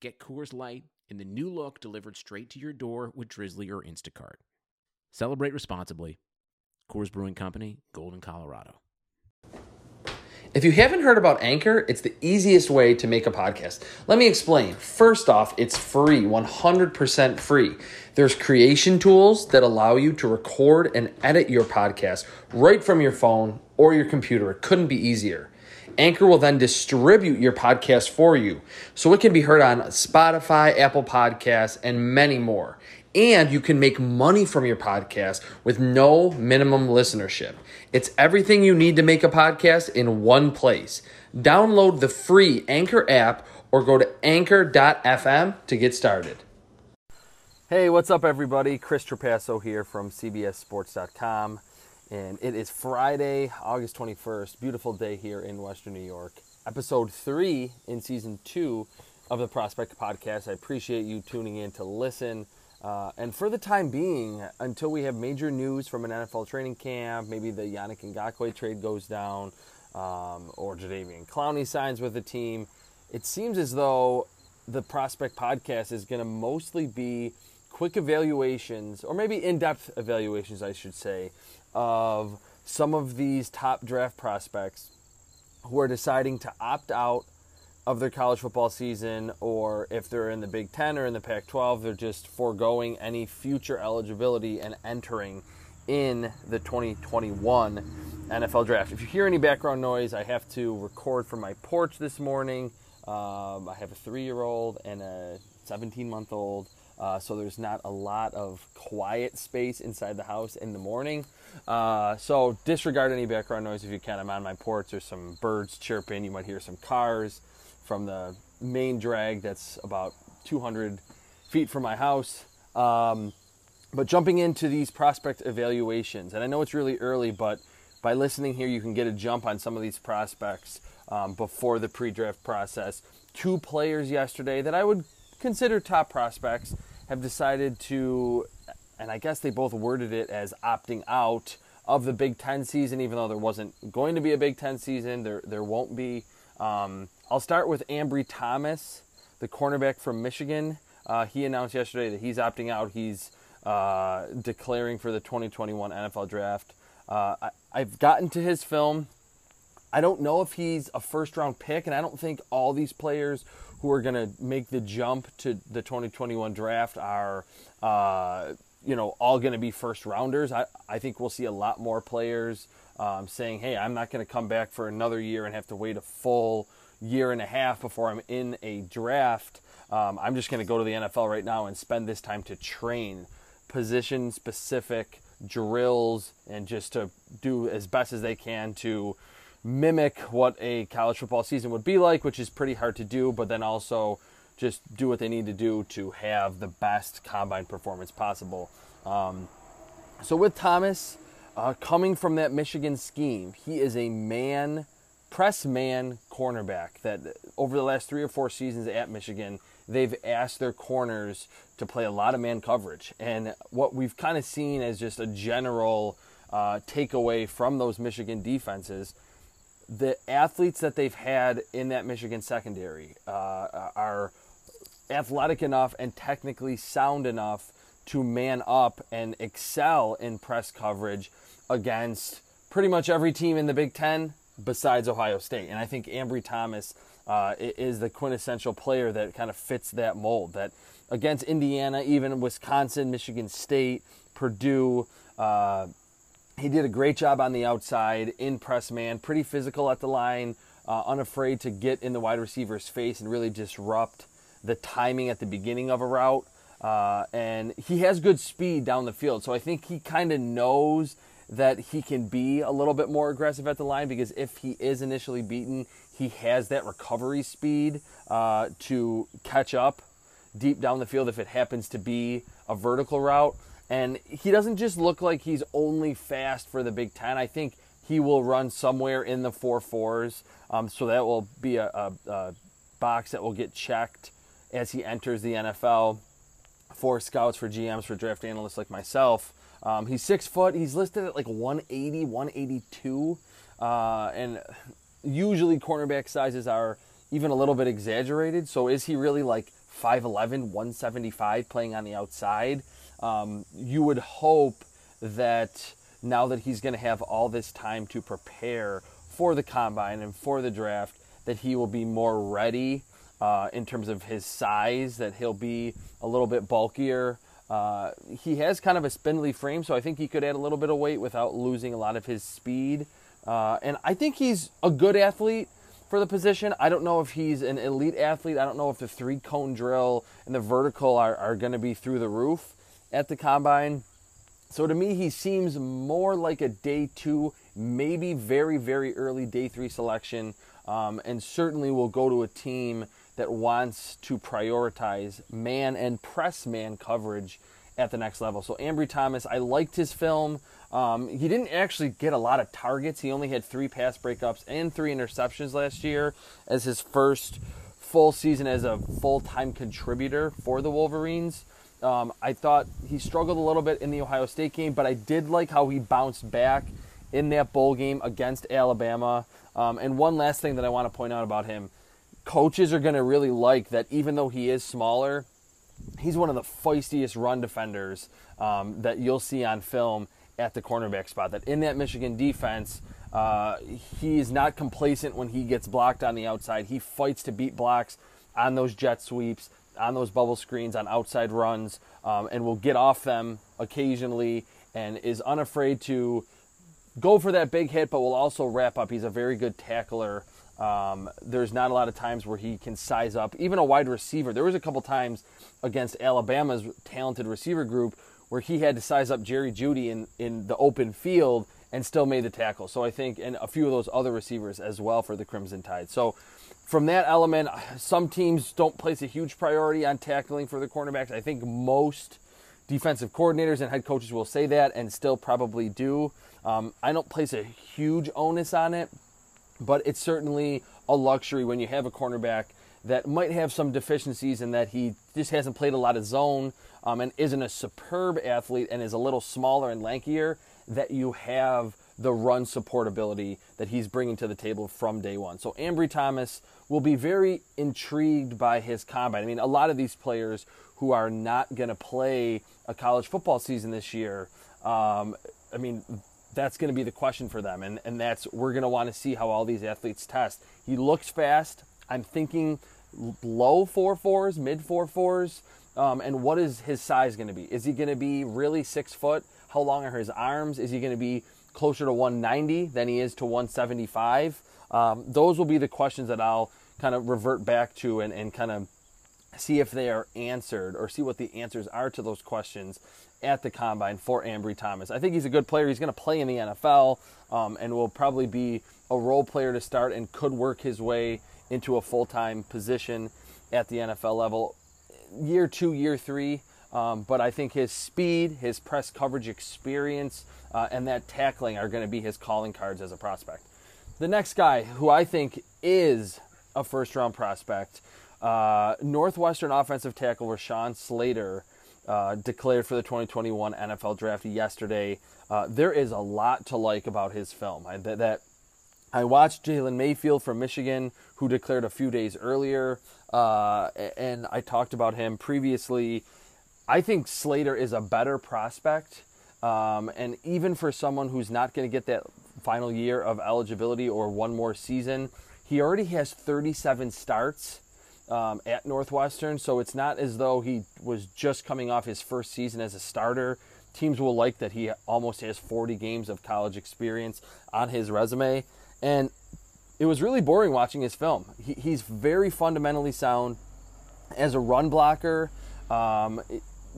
Get Coors Light in the new look delivered straight to your door with Drizly or Instacart. Celebrate responsibly. Coors Brewing Company, Golden, Colorado. If you haven't heard about Anchor, it's the easiest way to make a podcast. Let me explain. First off, it's free, 100% free. There's creation tools that allow you to record and edit your podcast right from your phone or your computer. It couldn't be easier. Anchor will then distribute your podcast for you so it can be heard on Spotify, Apple Podcasts, and many more. And you can make money from your podcast with no minimum listenership. It's everything you need to make a podcast in one place. Download the free Anchor app or go to anchor.fm to get started. Hey, what's up, everybody? Chris Trapasso here from CBSSports.com. And it is Friday, August 21st. Beautiful day here in Western New York. Episode three in season two of the Prospect Podcast. I appreciate you tuning in to listen. Uh, and for the time being, until we have major news from an NFL training camp, maybe the Yannick Ngakoue trade goes down, um, or Jadeveon Clowney signs with the team, it seems as though the Prospect Podcast is going to mostly be quick evaluations, or maybe in depth evaluations, I should say, of some of these top draft prospects who are deciding to opt out of their college football season, or if they're in the Big Ten or in the Pac 12, they're just foregoing any future eligibility and entering in the 2021 NFL draft. If you hear any background noise, I have to record from my porch this morning. Um, I have a three year old and a 17 month old. Uh, so there's not a lot of quiet space inside the house in the morning. Uh, so disregard any background noise if you can. I'm on my porch. There's some birds chirping. You might hear some cars from the main drag that's about 200 feet from my house. Um, but jumping into these prospect evaluations, and I know it's really early, but by listening here, you can get a jump on some of these prospects um, before the pre draft process. Two players yesterday that I would consider top prospects have decided to, and I guess they both worded it as opting out of the Big Ten season, even though there wasn't going to be a Big Ten season. There, there won't be. Um, I'll start with Ambry Thomas, the cornerback from Michigan. Uh, he announced yesterday that he's opting out. He's uh, declaring for the 2021 NFL Draft. Uh, I, I've gotten to his film. I don't know if he's a first round pick, and I don't think all these players who are going to make the jump to the 2021 draft are, uh, you know, all going to be first rounders. I, I think we'll see a lot more players um, saying, hey, I'm not going to come back for another year and have to wait a full year and a half before I'm in a draft. Um, I'm just going to go to the NFL right now and spend this time to train position specific drills and just to do as best as they can to mimic what a college football season would be like, which is pretty hard to do, but then also just do what they need to do to have the best combine performance possible. Um, so with Thomas, uh, coming from that Michigan scheme, he is a man, press man cornerback that over the last three or four seasons at Michigan, they've asked their corners to play a lot of man coverage. And what we've kind of seen as just a general uh, takeaway from those Michigan defenses, the athletes that they've had in that Michigan secondary uh, are athletic enough and technically sound enough to man up and excel in press coverage against pretty much every team in the Big Ten besides Ohio State. And I think Ambry Thomas uh, is the quintessential player that kind of fits that mold. That against Indiana, even Wisconsin, Michigan State, Purdue, uh, he did a great job on the outside in press man, pretty physical at the line, uh, unafraid to get in the wide receiver's face and really disrupt the timing at the beginning of a route. Uh, and he has good speed down the field. So I think he kind of knows that he can be a little bit more aggressive at the line because if he is initially beaten, he has that recovery speed uh, to catch up deep down the field if it happens to be a vertical route. And he doesn't just look like he's only fast for the Big Ten. I think he will run somewhere in the four fours. Um, so that will be a, a, a box that will get checked as he enters the NFL for scouts, for GMs, for draft analysts like myself. Um, he's six foot. He's listed at like 180, 182. Uh, and usually cornerback sizes are even a little bit exaggerated. So is he really like 5'11, 175 playing on the outside? Um, you would hope that now that he's going to have all this time to prepare for the combine and for the draft, that he will be more ready uh, in terms of his size, that he'll be a little bit bulkier. Uh, he has kind of a spindly frame, so I think he could add a little bit of weight without losing a lot of his speed. Uh, and I think he's a good athlete for the position. I don't know if he's an elite athlete. I don't know if the three cone drill and the vertical are, are going to be through the roof at the combine. So to me, he seems more like a day two, maybe very, very early day three selection, um, and certainly will go to a team that wants to prioritize man and press man coverage at the next level. So Ambry Thomas, I liked his film. Um, he didn't actually get a lot of targets. He only had three pass breakups and three interceptions last year as his first full season as a full time contributor for the Wolverines. Um, I thought he struggled a little bit in the Ohio State game, but I did like how he bounced back in that bowl game against Alabama. Um, and one last thing that I want to point out about him coaches are going to really like that even though he is smaller, he's one of the feistiest run defenders um, that you'll see on film at the cornerback spot. That in that Michigan defense, uh, he is not complacent when he gets blocked on the outside. He fights to beat blocks on those jet sweeps, on those bubble screens, on outside runs, um, and will get off them occasionally and is unafraid to go for that big hit, but will also wrap up. He's a very good tackler. Um, there's not a lot of times where he can size up even a wide receiver. There was a couple times against Alabama's talented receiver group where he had to size up Jerry Jeudy in, in the open field and still made the tackle. So I think, and a few of those other receivers as well for the Crimson Tide. So from that element, some teams don't place a huge priority on tackling for the cornerbacks. I think most defensive coordinators and head coaches will say that and still probably do. Um, I don't place a huge onus on it, but it's certainly a luxury when you have a cornerback that might have some deficiencies in that he just hasn't played a lot of zone um, and isn't a superb athlete and is a little smaller and lankier, that you have the run supportability that he's bringing to the table from day one. So Ambry Thomas will be very intrigued by his combine. I mean, a lot of these players who are not going to play a college football season this year, um, I mean, that's going to be the question for them. And, and that's, we're going to want to see how all these athletes test. He looks fast. I'm thinking low four fours, mid four fours. Um, and what is his size going to be? Is he going to be really six foot? How long are his arms? Is he going to be closer to 190 than he is to 175? Um, those will be the questions that I'll kind of revert back to and, and kind of see if they are answered or see what the answers are to those questions at the combine for Ambry Thomas. I think he's a good player. He's going to play in the NFL um, and will probably be a role player to start and could work his way into a full time position at the NFL level. Year two, year three, Um, but I think his speed, his press coverage experience, uh, and that tackling are going to be his calling cards as a prospect. The next guy who I think is a first round prospect, uh, Northwestern offensive tackle Rashawn Slater, uh, declared for the 2021 NFL draft yesterday. Uh, there is a lot to like about his film. I, that, that I watched Jalen Mayfield from Michigan, who declared a few days earlier, uh, and I talked about him previously. I think Slater is a better prospect. Um, and even for someone who's not going to get that final year of eligibility or one more season, he already has 37 starts um, at Northwestern. So it's not as though he was just coming off his first season as a starter. Teams will like that he almost has 40 games of college experience on his resume. And it was really boring watching his film. He, he's very fundamentally sound as a run blocker. Um,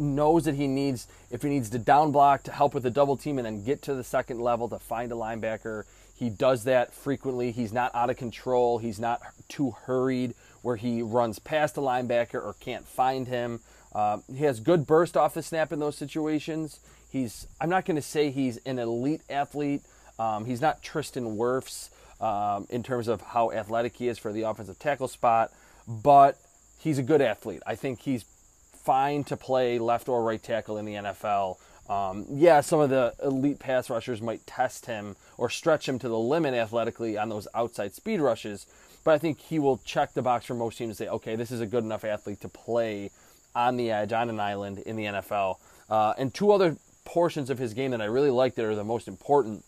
knows that he needs if he needs to down block to help with the double team and then get to the second level to find a linebacker. He does that frequently. He's not out of control. He's not too hurried where he runs past the linebacker or can't find him. Uh, he has good burst off the snap in those situations. He's I'm not going to say he's an elite athlete. Um, he's not Tristan Wirfs um, in terms of how athletic he is for the offensive tackle spot, but he's a good athlete. I think he's fine to play left or right tackle in the NFL. Um, yeah, some of the elite pass rushers might test him or stretch him to the limit athletically on those outside speed rushes, but I think he will check the box for most teams and say, okay, this is a good enough athlete to play on the edge, on an island in the NFL. Uh, and two other portions of his game that I really like that are the most important.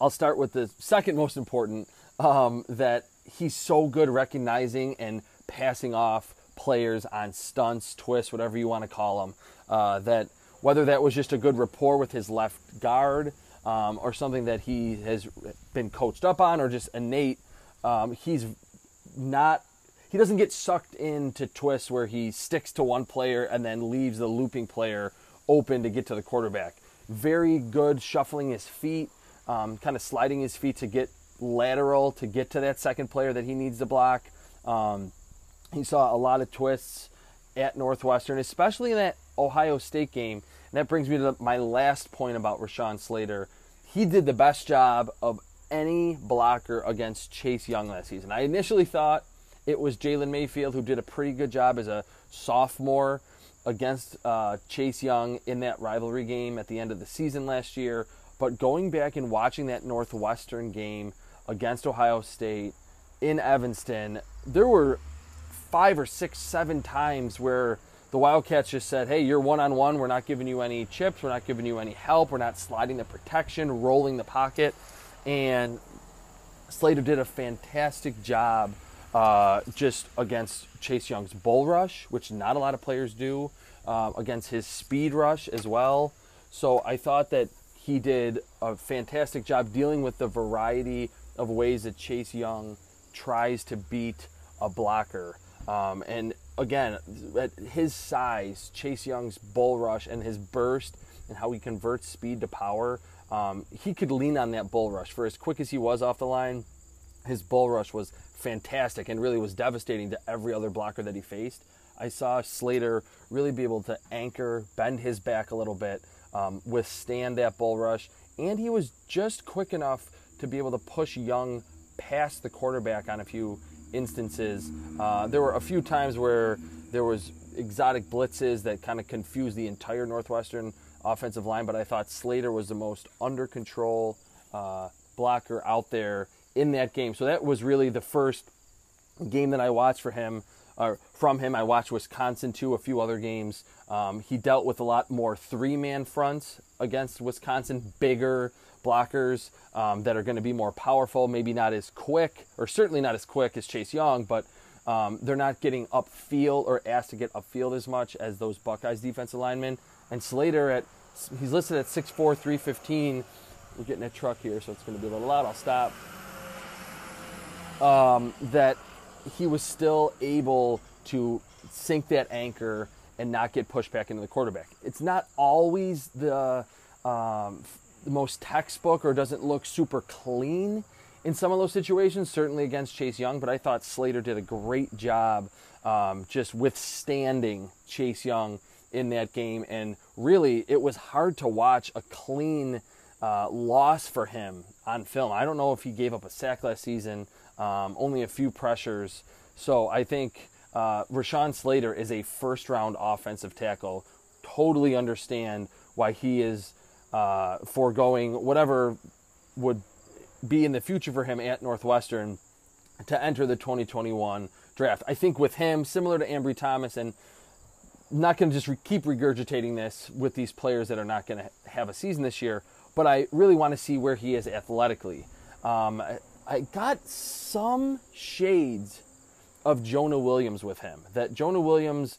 I'll start with the second most important um, that he's so good recognizing and passing off players on stunts, twists, whatever you want to call them. Uh, that whether that was just a good rapport with his left guard um, or something that he has been coached up on or just innate, um, he's not. He doesn't get sucked into twists where he sticks to one player and then leaves the looping player open to get to the quarterback. Very good shuffling his feet, um, kind of sliding his feet to get lateral to get to that second player that he needs to block. Um, he saw a lot of twists at Northwestern, especially in that Ohio State game. And that brings me to my last point about Rashawn Slater. He did the best job of any blocker against Chase Young last season. I initially thought it was Jalen Mayfield who did a pretty good job as a sophomore against uh, Chase Young in that rivalry game at the end of the season last year. But going back and watching that Northwestern game against Ohio State in Evanston, there were five or six, seven times where the Wildcats just said, hey, you're one on one. We're not giving you any chips. We're not giving you any help. We're not sliding the protection, rolling the pocket. And Slater did a fantastic job uh, just against Chase Young's bull rush, which not a lot of players do, uh, against his speed rush as well. So I thought that he did a fantastic job dealing with the variety of ways that Chase Young tries to beat a blocker. Um, and again, at his size, Chase Young's bull rush and his burst and how he converts speed to power, um, he could lean on that bull rush. For as quick as he was off the line, his bull rush was fantastic and really was devastating to every other blocker that he faced. I saw Slater really be able to anchor, bend his back a little bit, um, withstand that bull rush, and he was just quick enough to be able to push Young past the quarterback on a few instances. Uh, there were a few times where there was exotic blitzes that kind of confused the entire Northwestern offensive line, but I thought Slater was the most under control uh, blocker out there in that game. So that was really the first game that I watched for him. Uh, from him, I watched Wisconsin too, a few other games. Um, he dealt with a lot more three-man fronts against Wisconsin, bigger, blockers um, that are going to be more powerful, maybe not as quick, or certainly not as quick as Chase Young, but um, they're not getting upfield or asked to get upfield as much as those Buckeyes defensive linemen. And Slater at he's listed at 6'4", 315. We're getting a truck here, so it's going to be a little loud. I'll stop. Um, that he was still able to sink that anchor and not get pushed back into the quarterback. It's not always the um, the most textbook or doesn't look super clean in some of those situations, certainly against Chase Young, but I thought Slater did a great job um, just withstanding Chase Young in that game, and really it was hard to watch a clean uh, loss for him on film. I don't know if he gave up a sack last season, um, only a few pressures. So I think uh, Rashawn Slater is a first round offensive tackle. Totally understand why he is uh, foregoing whatever would be in the future for him at Northwestern to enter the 2021 draft. I think with him, similar to Ambry Thomas, and not going to just re- keep regurgitating this with these players that are not going to have a season this year, but I really want to see where he is athletically. Um, I, got some shades of Jonah Williams with him. That Jonah Williams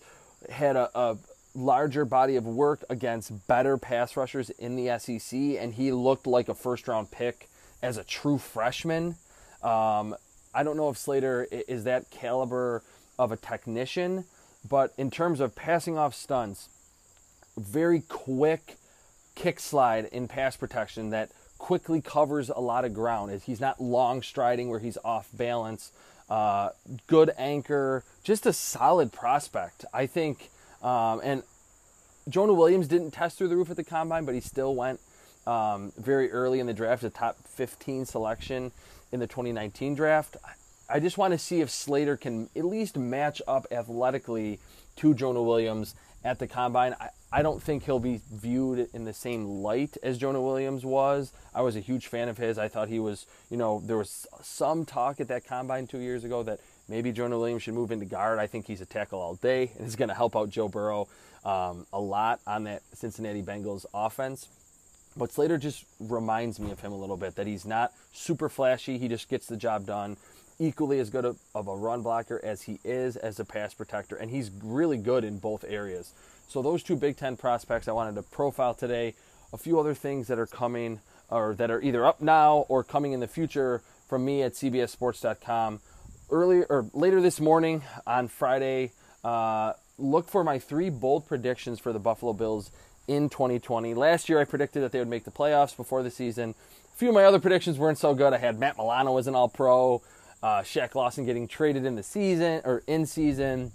had a, a larger body of work against better pass rushers in the SEC, and he looked like a first round pick as a true freshman. Um, I don't know if Slater is that caliber of a technician, but in terms of passing off stunts, very quick kick slide in pass protection that quickly covers a lot of ground. He's not long striding where he's off balance. Uh, good anchor, just a solid prospect. I think, um, and Jonah Williams didn't test through the roof at the combine, but he still went um, very early in the draft, a top 15 selection in the 2019 draft. I just want to see if Slater can at least match up athletically to Jonah Williams at the combine. I, I don't think he'll be viewed in the same light as Jonah Williams was. I was a huge fan of his. I thought he was, you know, there was some talk at that combine two years ago that maybe Jonah Williams should move into guard. I think he's a tackle all day and is going to help out Joe Burrow um, a lot on that Cincinnati Bengals offense. But Slater just reminds me of him a little bit that he's not super flashy. He just gets the job done. Equally as good of a run blocker as he is as a pass protector, and he's really good in both areas. So those two Big Ten prospects I wanted to profile today. A few other things that are coming or that are either up now or coming in the future from me at CBSSports.com. Earlier or later this morning on Friday, uh, look for my three bold predictions for the Buffalo Bills in 2020. Last year, I predicted that they would make the playoffs before the season. A few of my other predictions weren't so good. I had Matt Milano as an All Pro, uh, Shaq Lawson getting traded in the season or in season,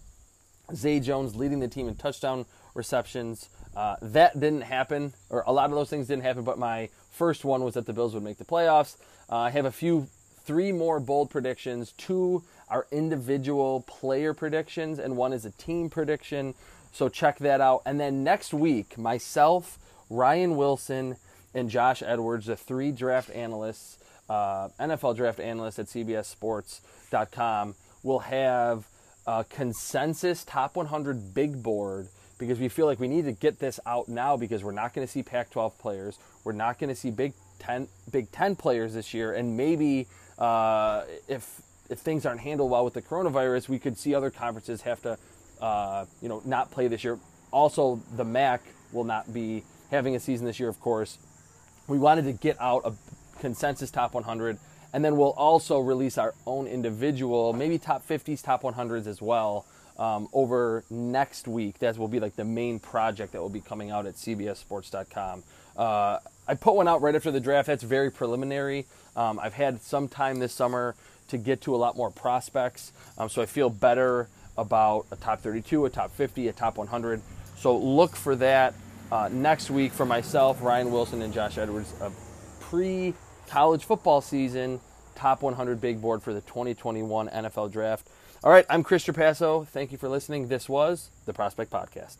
Zay Jones leading the team in touchdown receptions. Uh, that didn't happen, or a lot of those things didn't happen. But my first one was that the Bills would make the playoffs. Uh, I have a few, three more bold predictions. Two are individual player predictions, and one is a team prediction. So check that out. And then next week, myself, Ryan Wilson, and Josh Edwards, the three draft analysts, uh, NFL draft analysts at CBSSports.com, will have a consensus top 100 big board because we feel like we need to get this out now because we're not going to see Pac-12 players, we're not going to see Big Ten Big Ten players this year, and maybe uh, if if things aren't handled well with the coronavirus, we could see other conferences have to uh, you know, not play this year. Also, the MAC will not be having a season this year, of course. We wanted to get out a consensus top 100, and then we'll also release our own individual, maybe top 50s, top 100s as well. Um, over next week. That will be like the main project that will be coming out at CBSSports.com. Uh, I put one out right after the draft. That's very preliminary. Um, I've had some time this summer to get to a lot more prospects, um, so I feel better about a top 32, a top 50, a top 100. So look for that uh, next week for myself, Ryan Wilson, and Josh Edwards. A pre college football season top 100 big board for the 2021 NFL Draft. All right, I'm Chris Trapasso. Thank you for listening. This was the Prospect Podcast.